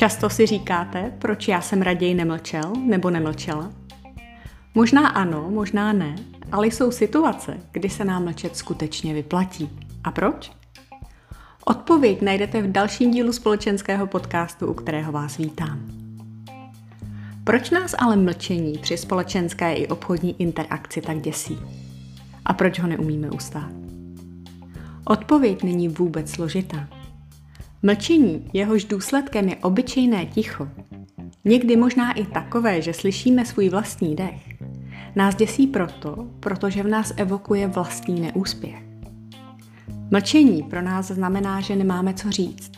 Často si říkáte, proč já jsem raději nemlčel nebo nemlčela? Možná ano, možná ne, ale jsou situace, kdy se nám mlčet skutečně vyplatí. A proč? Odpověď najdete v dalším dílu společenského podcastu, u kterého vás vítám. Proč nás ale mlčení při společenské i obchodní interakci tak děsí? A proč ho neumíme ustát? Odpověď není vůbec složitá. Mlčení, jehož důsledkem je obyčejné ticho, někdy možná i takové, že slyšíme svůj vlastní dech, nás děsí proto, protože v nás evokuje vlastní neúspěch. Mlčení pro nás znamená, že nemáme co říct.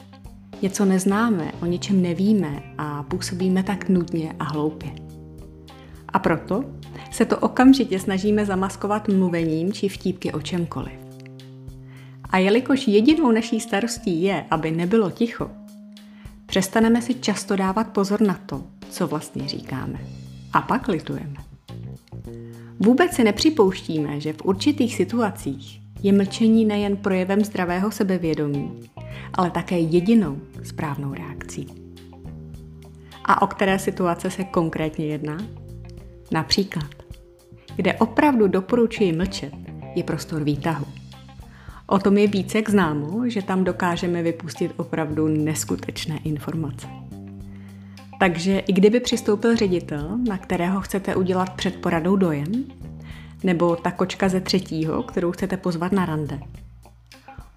Něco neznáme, o něčem nevíme a působíme tak nudně a hloupě. A proto se to okamžitě snažíme zamaskovat mluvením či vtípky o čemkoliv. A jelikož jedinou naší starostí je, aby nebylo ticho, přestaneme si často dávat pozor na to, co vlastně říkáme. A pak litujeme. Vůbec si nepřipouštíme, že v určitých situacích je mlčení nejen projevem zdravého sebevědomí, ale také jedinou správnou reakcí. A o které situace se konkrétně jedná? Například, kde opravdu doporučuji mlčet, je prostor výtahu. O tom je více jak známo, že tam dokážeme vypustit opravdu neskutečné informace. Takže i kdyby přistoupil ředitel, na kterého chcete udělat před poradou dojem, nebo ta kočka ze třetího, kterou chcete pozvat na rande,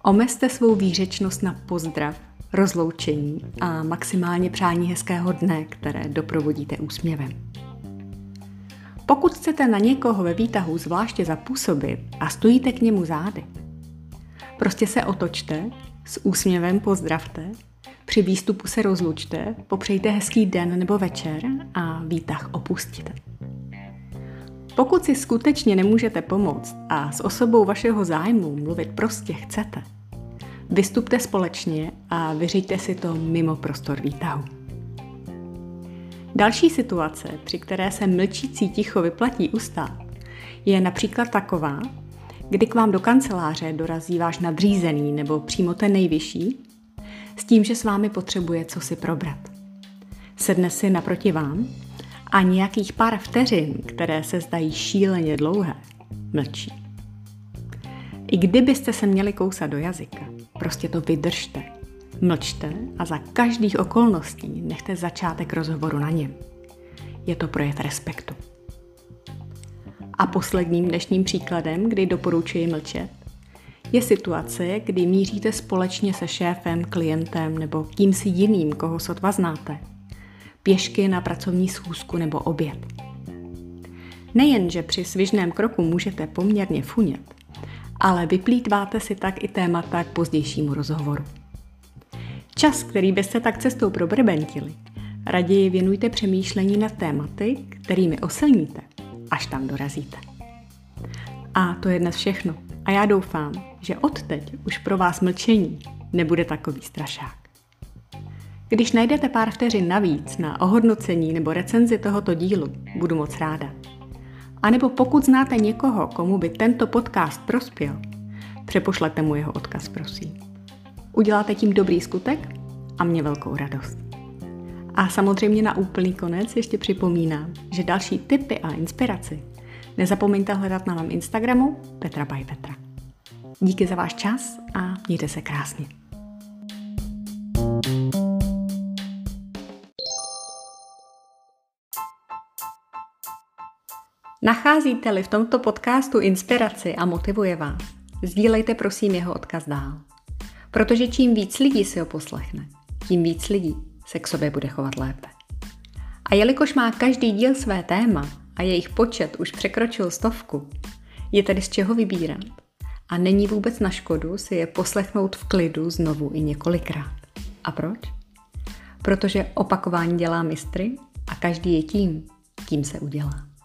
omezte svou výřečnost na pozdrav, rozloučení a maximálně přání hezkého dne, které doprovodíte úsměvem. Pokud chcete na někoho ve výtahu zvláště zapůsobit a stojíte k němu zády, Prostě se otočte, s úsměvem pozdravte, při výstupu se rozlučte, popřejte hezký den nebo večer a výtah opustíte. Pokud si skutečně nemůžete pomoct a s osobou vašeho zájmu mluvit prostě chcete, vystupte společně a vyřiďte si to mimo prostor výtahu. Další situace, při které se mlčící ticho vyplatí ustát, je například taková, kdy k vám do kanceláře dorazí váš nadřízený nebo přímo ten nejvyšší, s tím, že s vámi potřebuje co si probrat. Sedne si naproti vám a nějakých pár vteřin, které se zdají šíleně dlouhé, mlčí. I kdybyste se měli kousat do jazyka, prostě to vydržte. Mlčte a za každých okolností nechte začátek rozhovoru na něm. Je to projev respektu. A posledním dnešním příkladem, kdy doporučuji mlčet, je situace, kdy míříte společně se šéfem, klientem nebo kýmsi jiným, koho sotva znáte. Pěšky na pracovní schůzku nebo oběd. Nejen, že při svižném kroku můžete poměrně funět, ale vyplýtváte si tak i témata k pozdějšímu rozhovoru. Čas, který byste tak cestou probrbentili, raději věnujte přemýšlení nad tématy, kterými osilníte – až tam dorazíte. A to je dnes všechno. A já doufám, že odteď už pro vás mlčení nebude takový strašák. Když najdete pár vteřin navíc na ohodnocení nebo recenzi tohoto dílu, budu moc ráda. A nebo pokud znáte někoho, komu by tento podcast prospěl, přepošlete mu jeho odkaz, prosím. Uděláte tím dobrý skutek a mě velkou radost. A samozřejmě na úplný konec ještě připomínám, že další tipy a inspiraci nezapomeňte hledat na mém Instagramu Petra by Petra. Díky za váš čas a mějte se krásně. Nacházíte-li v tomto podcastu inspiraci a motivuje vás, sdílejte prosím jeho odkaz dál. Protože čím víc lidí si ho poslechne, tím víc lidí se k sobě bude chovat lépe. A jelikož má každý díl své téma a jejich počet už překročil stovku, je tedy z čeho vybírat a není vůbec na škodu si je poslechnout v klidu znovu i několikrát. A proč? Protože opakování dělá mistry a každý je tím, kým se udělá.